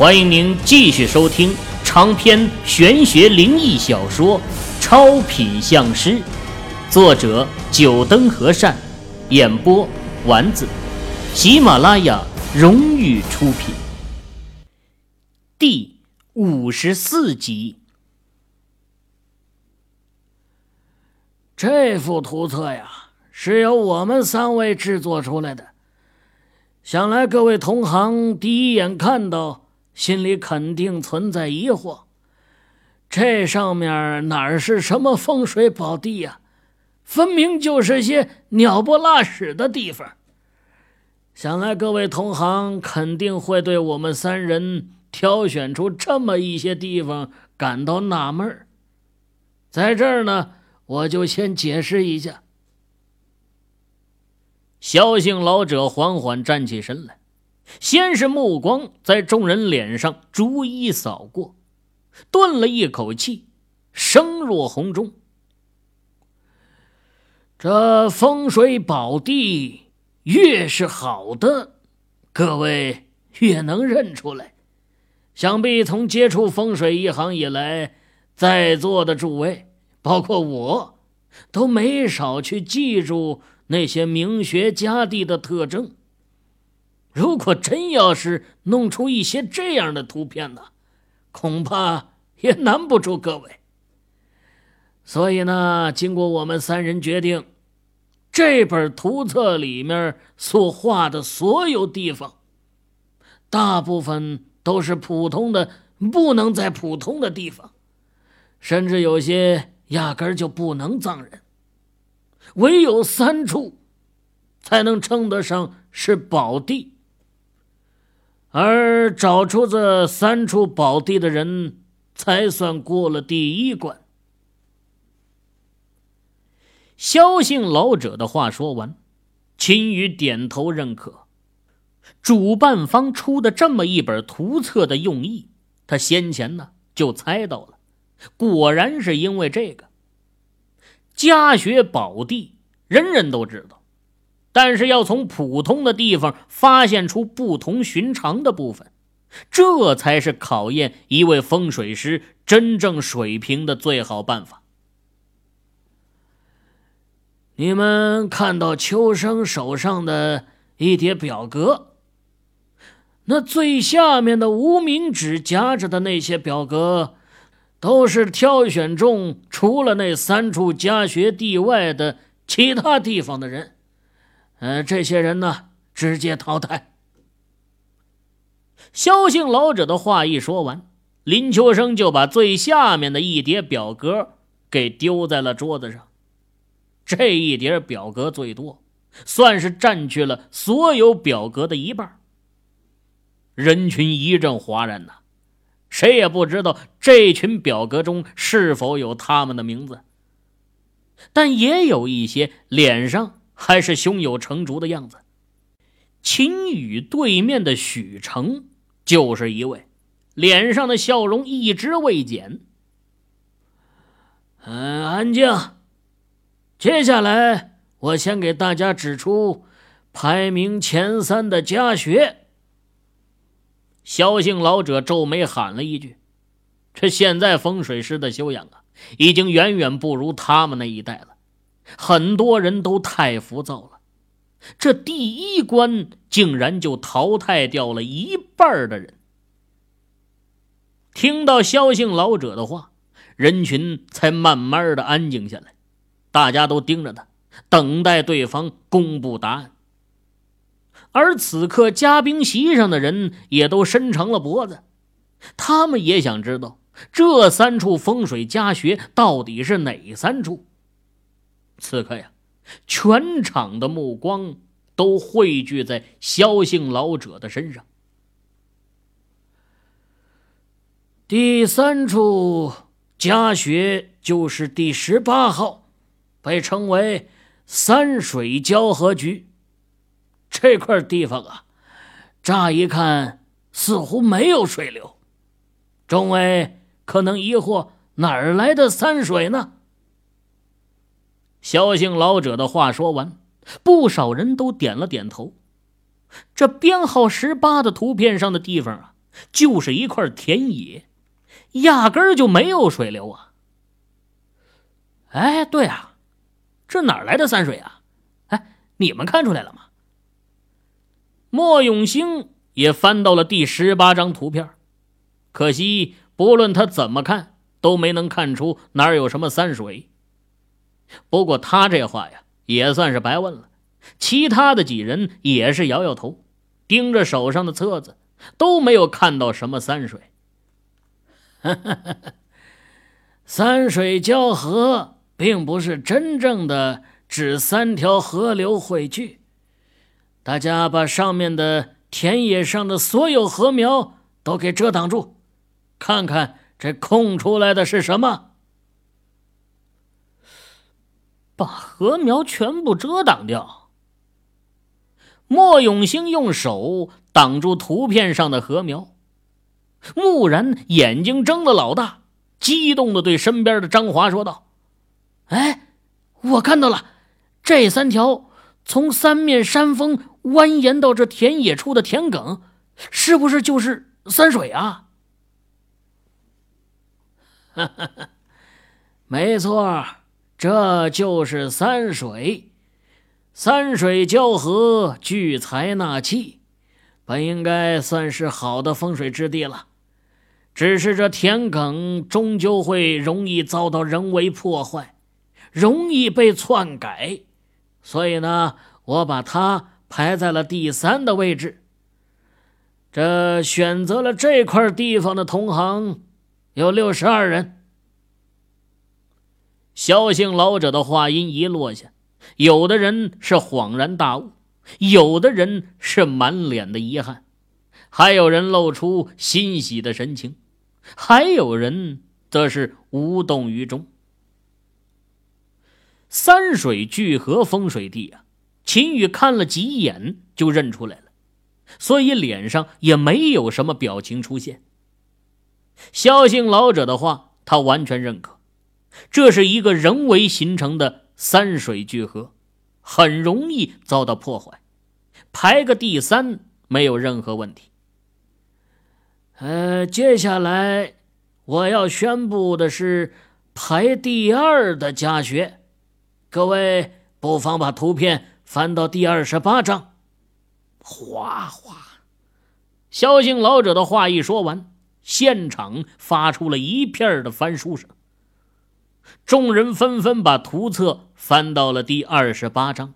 欢迎您继续收听长篇玄学灵异小说《超品相师》，作者：九灯和善，演播：丸子，喜马拉雅荣誉出品。第五十四集。这幅图册呀，是由我们三位制作出来的。想来各位同行第一眼看到。心里肯定存在疑惑，这上面哪是什么风水宝地呀？分明就是些鸟不拉屎的地方。想来各位同行肯定会对我们三人挑选出这么一些地方感到纳闷在这儿呢，我就先解释一下。萧姓老者缓缓站起身来。先是目光在众人脸上逐一扫过，顿了一口气，声若洪钟：“这风水宝地越是好的，各位越能认出来。想必从接触风水一行以来，在座的诸位，包括我，都没少去记住那些名学家地的特征。”如果真要是弄出一些这样的图片呢，恐怕也难不住各位。所以呢，经过我们三人决定，这本图册里面所画的所有地方，大部分都是普通的，不能再普通的地方，甚至有些压根就不能葬人，唯有三处，才能称得上是宝地。而找出这三处宝地的人，才算过了第一关。萧姓老者的话说完，秦羽点头认可。主办方出的这么一本图册的用意，他先前呢就猜到了，果然是因为这个家学宝地，人人都知道。但是要从普通的地方发现出不同寻常的部分，这才是考验一位风水师真正水平的最好办法。你们看到秋生手上的一叠表格，那最下面的无名指夹着的那些表格，都是挑选中除了那三处家学地外的其他地方的人。呃，这些人呢，直接淘汰。萧姓老者的话一说完，林秋生就把最下面的一叠表格给丢在了桌子上。这一叠表格最多，算是占据了所有表格的一半。人群一阵哗然呐，谁也不知道这群表格中是否有他们的名字，但也有一些脸上。还是胸有成竹的样子。秦羽对面的许成就是一位，脸上的笑容一直未减。嗯，安静。接下来，我先给大家指出排名前三的家学。萧姓老者皱眉喊了一句：“这现在风水师的修养啊，已经远远不如他们那一代了。”很多人都太浮躁了，这第一关竟然就淘汰掉了一半的人。听到萧姓老者的话，人群才慢慢的安静下来，大家都盯着他，等待对方公布答案。而此刻嘉宾席上的人也都伸长了脖子，他们也想知道这三处风水家穴到底是哪三处。此刻呀，全场的目光都汇聚在萧姓老者的身上。第三处家穴就是第十八号，被称为三水交合局。这块地方啊，乍一看似乎没有水流，众位可能疑惑哪儿来的三水呢？萧姓老者的话说完，不少人都点了点头。这编号十八的图片上的地方啊，就是一块田野，压根儿就没有水流啊！哎，对啊，这哪来的山水啊？哎，你们看出来了吗？莫永兴也翻到了第十八张图片，可惜不论他怎么看，都没能看出哪有什么山水。不过他这话呀，也算是白问了。其他的几人也是摇摇头，盯着手上的册子，都没有看到什么山水。三水交合，并不是真正的指三条河流汇聚。大家把上面的田野上的所有禾苗都给遮挡住，看看这空出来的是什么？把禾苗全部遮挡掉。莫永兴用手挡住图片上的禾苗，木然眼睛睁得老大，激动的对身边的张华说道：“哎，我看到了，这三条从三面山峰蜿蜒到这田野处的田埂，是不是就是三水啊？”“哈哈哈，没错，这就是三水。”三水交合，聚财纳气，本应该算是好的风水之地了。只是这田埂终究会容易遭到人为破坏，容易被篡改，所以呢，我把它排在了第三的位置。这选择了这块地方的同行有六十二人。萧姓老者的话音一落下。有的人是恍然大悟，有的人是满脸的遗憾，还有人露出欣喜的神情，还有人则是无动于衷。三水聚合风水地啊，秦宇看了几眼就认出来了，所以脸上也没有什么表情出现。萧姓老者的话，他完全认可，这是一个人为形成的。三水聚合，很容易遭到破坏，排个第三没有任何问题。呃，接下来我要宣布的是排第二的家学，各位不妨把图片翻到第二十八章。哗哗，萧姓老者的话一说完，现场发出了一片的翻书声。众人纷纷把图册翻到了第二十八章，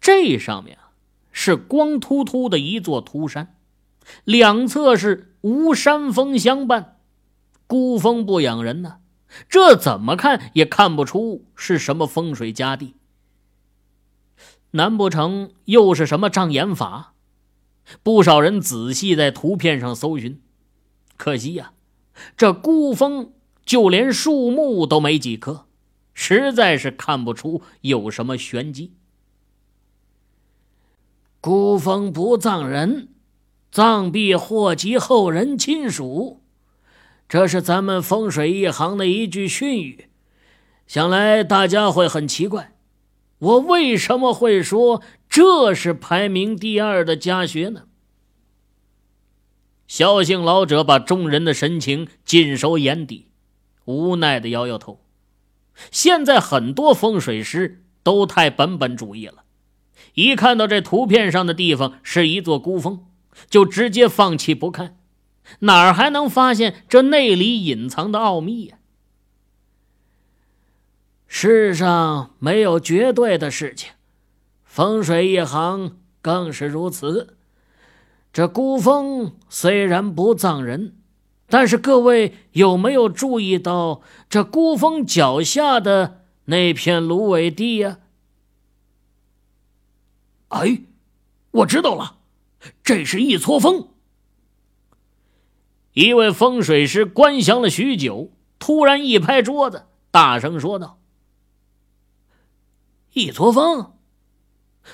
这上面啊是光秃秃的一座秃山，两侧是无山峰相伴，孤峰不养人呢。这怎么看也看不出是什么风水佳地，难不成又是什么障眼法？不少人仔细在图片上搜寻，可惜呀，这孤峰。就连树木都没几棵，实在是看不出有什么玄机。孤峰不葬人，葬必祸及后人亲属，这是咱们风水一行的一句训语。想来大家会很奇怪，我为什么会说这是排名第二的家学呢？孝姓老者把众人的神情尽收眼底。无奈的摇摇头，现在很多风水师都太本本主义了，一看到这图片上的地方是一座孤峰，就直接放弃不看，哪儿还能发现这内里隐藏的奥秘呀？世上没有绝对的事情，风水一行更是如此。这孤峰虽然不葬人。但是各位有没有注意到这孤峰脚下的那片芦苇地呀？哎，我知道了，这是一撮风。一位风水师观想了许久，突然一拍桌子，大声说道：“一撮风！”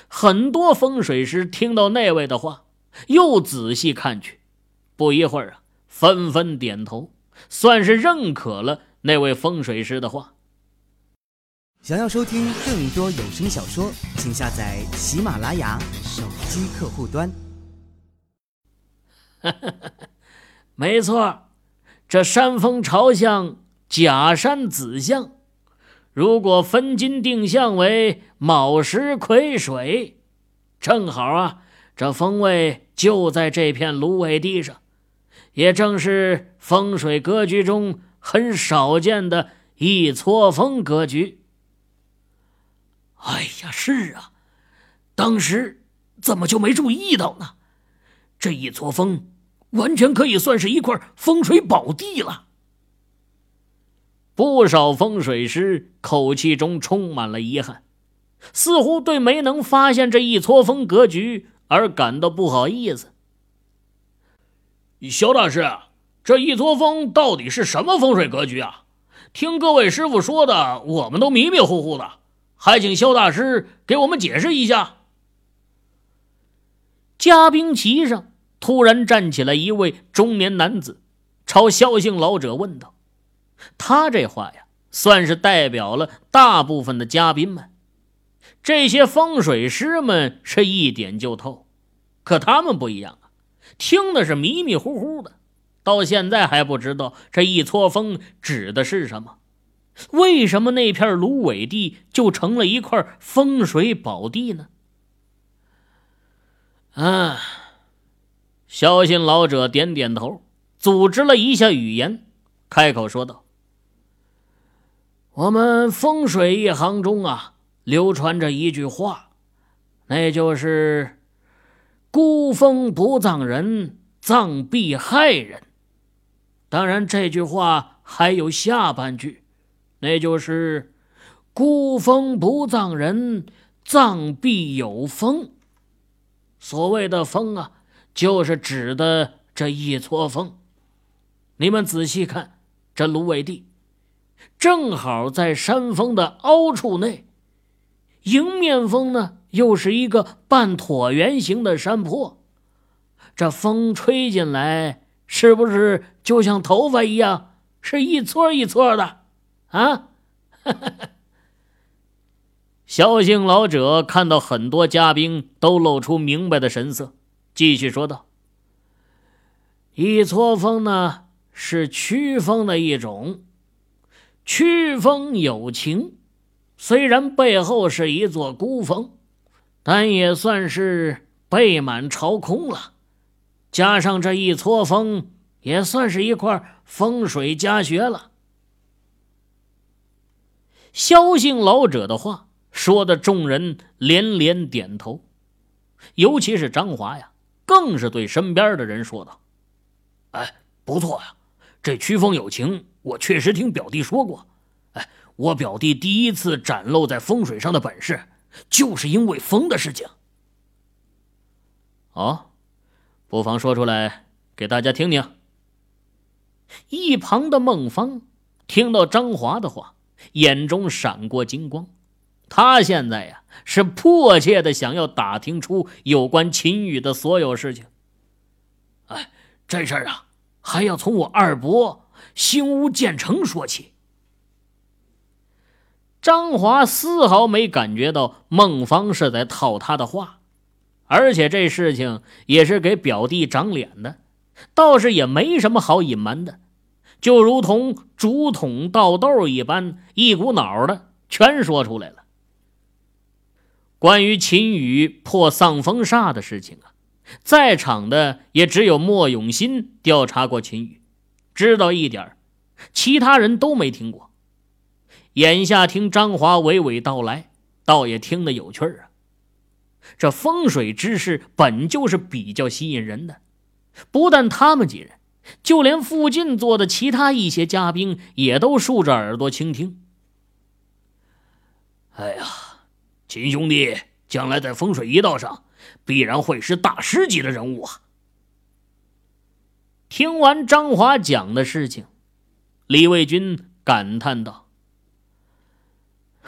很多风水师听到那位的话，又仔细看去，不一会儿啊。纷纷点头，算是认可了那位风水师的话。想要收听更多有声小说，请下载喜马拉雅手机客户端。没错，这山峰朝向假山子向，如果分金定向为卯时癸水，正好啊，这风位就在这片芦苇地上，也正是风水格局中很少见的一撮风格局。哎呀，是啊，当时怎么就没注意到呢？这一撮风完全可以算是一块风水宝地了。不少风水师口气中充满了遗憾，似乎对没能发现这一撮风格局而感到不好意思。肖大师，这一撮风到底是什么风水格局啊？听各位师傅说的，我们都迷迷糊糊的。还请肖大师给我们解释一下。嘉宾席上突然站起来一位中年男子，朝萧姓老者问道：“他这话呀，算是代表了大部分的嘉宾们。这些风水师们是一点就透，可他们不一样，听的是迷迷糊糊的，到现在还不知道这一撮风指的是什么。”为什么那片芦苇地就成了一块风水宝地呢？啊，萧姓老者点点头，组织了一下语言，开口说道：“我们风水一行中啊，流传着一句话，那就是‘孤峰不葬人，葬必害人’。当然，这句话还有下半句。”那就是“孤峰不葬人，葬必有风”。所谓的风啊，就是指的这一撮风。你们仔细看，这芦苇地正好在山峰的凹处内，迎面风呢又是一个半椭圆形的山坡，这风吹进来，是不是就像头发一样，是一撮一撮的？啊！萧姓老者看到很多嘉宾都露出明白的神色，继续说道：“一撮风呢，是曲风的一种。曲风有情，虽然背后是一座孤峰，但也算是背满朝空了。加上这一撮风，也算是一块风水佳穴了。”萧姓老者的话说的，众人连连点头，尤其是张华呀，更是对身边的人说道：“哎，不错呀，这曲风有情，我确实听表弟说过。哎，我表弟第一次展露在风水上的本事，就是因为风的事情。哦，不妨说出来给大家听听。”一旁的孟芳听到张华的话。眼中闪过金光，他现在呀是迫切的想要打听出有关秦羽的所有事情。哎，这事儿啊，还要从我二伯新屋建成说起。张华丝毫没感觉到孟芳是在套他的话，而且这事情也是给表弟长脸的，倒是也没什么好隐瞒的。就如同竹筒倒豆一般，一股脑的全说出来了。关于秦羽破丧风煞的事情啊，在场的也只有莫永新调查过秦羽，知道一点其他人都没听过。眼下听张华娓娓道来，倒也听得有趣儿啊。这风水知识本就是比较吸引人的，不但他们几人。就连附近坐的其他一些嘉宾也都竖着耳朵倾听。哎呀，秦兄弟将来在风水一道上必然会是大师级的人物啊！听完张华讲的事情，李卫军感叹道：“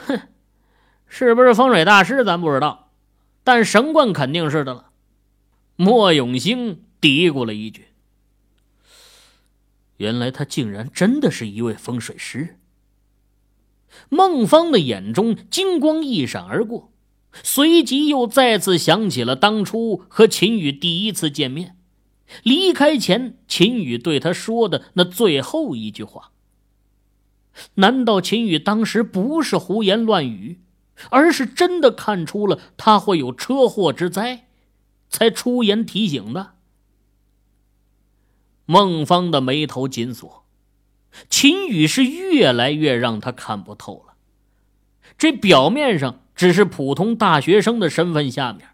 哼，是不是风水大师咱不知道，但神棍肯定是的了。”莫永兴嘀咕了一句。原来他竟然真的是一位风水师。孟芳的眼中金光一闪而过，随即又再次想起了当初和秦宇第一次见面，离开前秦宇对他说的那最后一句话。难道秦宇当时不是胡言乱语，而是真的看出了他会有车祸之灾，才出言提醒的？孟芳的眉头紧锁，秦宇是越来越让他看不透了。这表面上只是普通大学生的身份，下面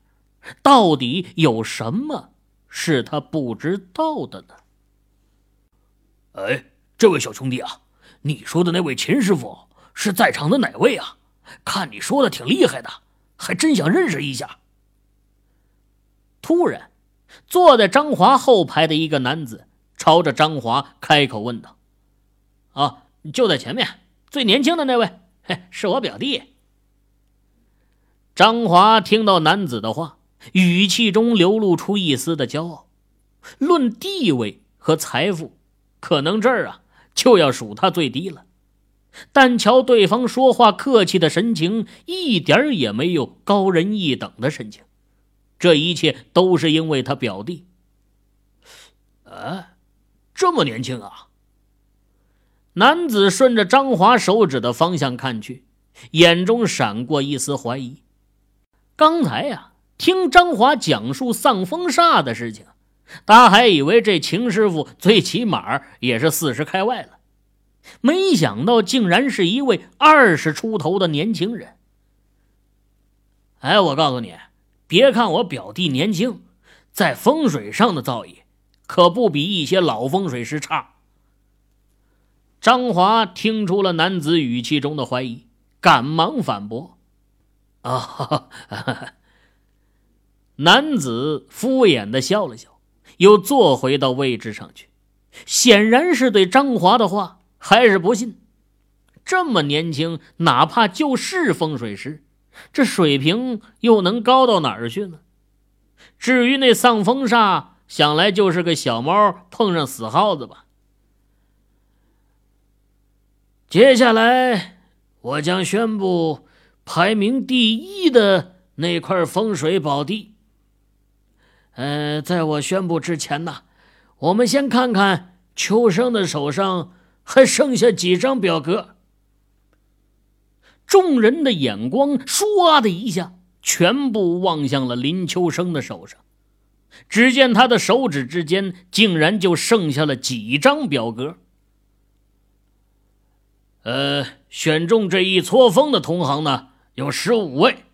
到底有什么是他不知道的呢？哎，这位小兄弟啊，你说的那位秦师傅是在场的哪位啊？看你说的挺厉害的，还真想认识一下。突然，坐在张华后排的一个男子。朝着张华开口问道：“啊，就在前面，最年轻的那位，嘿，是我表弟。”张华听到男子的话，语气中流露出一丝的骄傲。论地位和财富，可能这儿啊就要数他最低了。但瞧对方说话客气的神情，一点也没有高人一等的神情。这一切都是因为他表弟。啊。这么年轻啊！男子顺着张华手指的方向看去，眼中闪过一丝怀疑。刚才呀，听张华讲述丧风煞的事情，他还以为这秦师傅最起码也是四十开外了，没想到竟然是一位二十出头的年轻人。哎，我告诉你，别看我表弟年轻，在风水上的造诣。可不比一些老风水师差。张华听出了男子语气中的怀疑，赶忙反驳：“啊！”男子敷衍的笑了笑，又坐回到位置上去，显然是对张华的话还是不信。这么年轻，哪怕就是风水师，这水平又能高到哪儿去呢？至于那丧风煞……想来就是个小猫碰上死耗子吧。接下来，我将宣布排名第一的那块风水宝地。呃，在我宣布之前呢，我们先看看秋生的手上还剩下几张表格。众人的眼光唰的一下，全部望向了林秋生的手上。只见他的手指之间竟然就剩下了几张表格。呃，选中这一撮风的同行呢有十五位，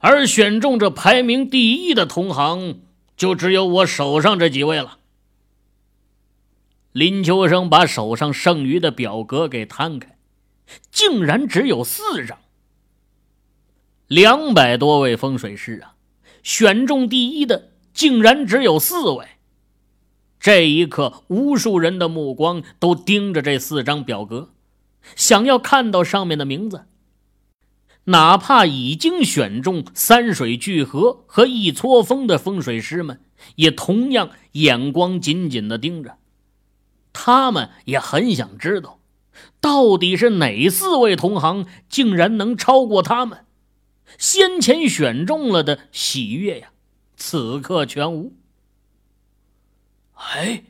而选中这排名第一的同行就只有我手上这几位了。林秋生把手上剩余的表格给摊开，竟然只有四张。两百多位风水师啊，选中第一的。竟然只有四位！这一刻，无数人的目光都盯着这四张表格，想要看到上面的名字。哪怕已经选中三水聚合和一撮风的风水师们，也同样眼光紧紧的盯着。他们也很想知道，到底是哪四位同行竟然能超过他们？先前选中了的喜悦呀！此刻全无。哎，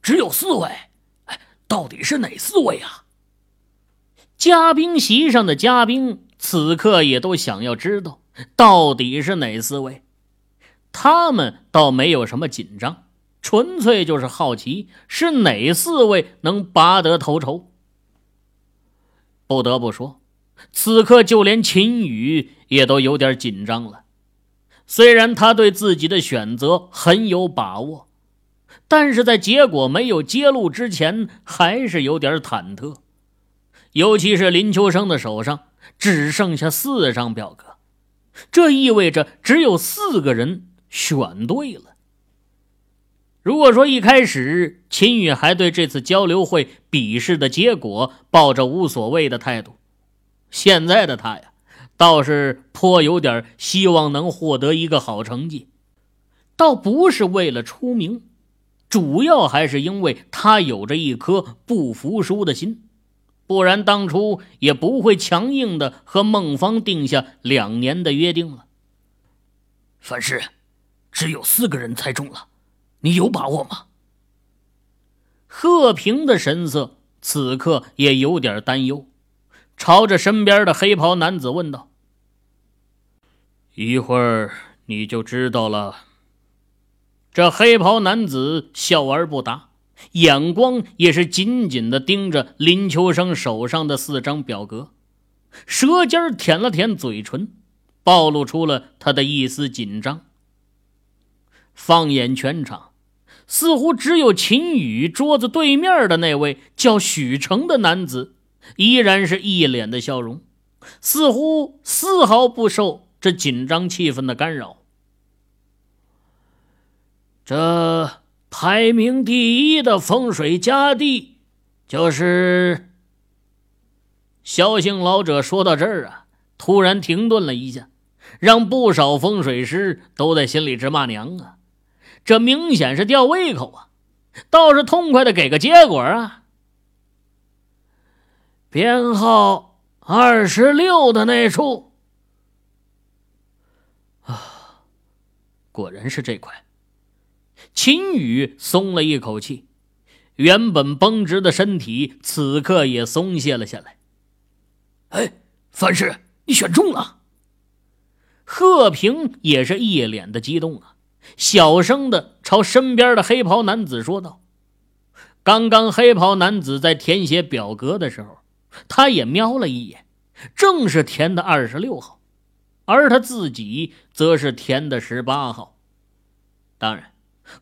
只有四位，哎，到底是哪四位啊？嘉宾席上的嘉宾此刻也都想要知道，到底是哪四位。他们倒没有什么紧张，纯粹就是好奇，是哪四位能拔得头筹。不得不说，此刻就连秦羽也都有点紧张了。虽然他对自己的选择很有把握，但是在结果没有揭露之前，还是有点忐忑。尤其是林秋生的手上只剩下四张表格，这意味着只有四个人选对了。如果说一开始秦宇还对这次交流会比试的结果抱着无所谓的态度，现在的他呀。倒是颇有点希望能获得一个好成绩，倒不是为了出名，主要还是因为他有着一颗不服输的心，不然当初也不会强硬的和孟芳定下两年的约定了。凡事，只有四个人猜中了，你有把握吗？贺平的神色此刻也有点担忧，朝着身边的黑袍男子问道：“一会儿你就知道了。”这黑袍男子笑而不答，眼光也是紧紧的盯着林秋生手上的四张表格，舌尖舔了舔嘴唇，暴露出了他的一丝紧张。放眼全场，似乎只有秦宇桌子对面的那位叫许成的男子，依然是一脸的笑容，似乎丝毫不受这紧张气氛的干扰。这排名第一的风水佳地，就是萧姓老者。说到这儿啊，突然停顿了一下，让不少风水师都在心里直骂娘啊！这明显是吊胃口啊，倒是痛快的给个结果啊！编号二十六的那处啊，果然是这块。秦宇松了一口气，原本绷直的身体此刻也松懈了下来。哎，范氏，你选中了！贺平也是一脸的激动啊，小声的朝身边的黑袍男子说道：“刚刚黑袍男子在填写表格的时候，他也瞄了一眼，正是填的二十六号，而他自己则是填的十八号。当然。”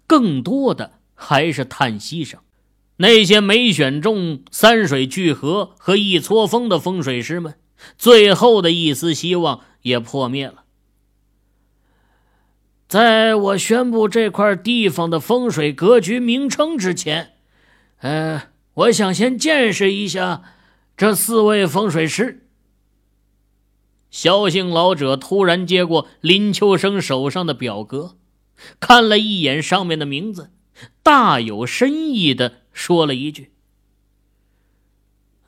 更多的还是叹息声。那些没选中三水聚合和一撮风的风水师们，最后的一丝希望也破灭了。在我宣布这块地方的风水格局名称之前，呃，我想先见识一下这四位风水师。萧姓老者突然接过林秋生手上的表格。看了一眼上面的名字，大有深意的说了一句：“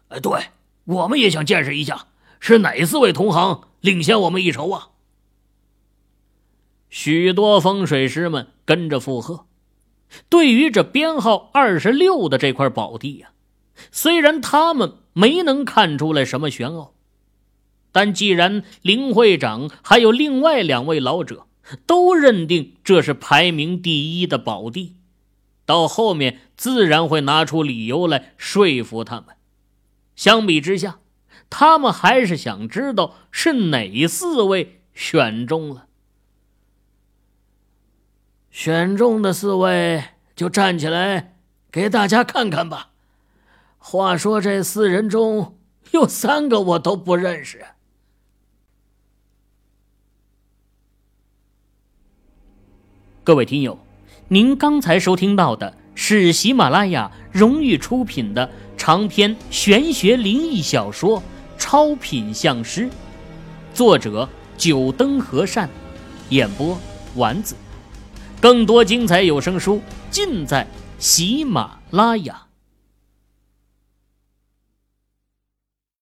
哎，对，我们也想见识一下，是哪四位同行领先我们一筹啊？”许多风水师们跟着附和。对于这编号二十六的这块宝地呀，虽然他们没能看出来什么玄奥，但既然林会长还有另外两位老者。都认定这是排名第一的宝地，到后面自然会拿出理由来说服他们。相比之下，他们还是想知道是哪四位选中了。选中的四位就站起来给大家看看吧。话说这四人中有三个我都不认识。各位听友，您刚才收听到的是喜马拉雅荣誉出品的长篇玄学灵异小说《超品相师》，作者九灯和善，演播丸子。更多精彩有声书尽在喜马拉雅。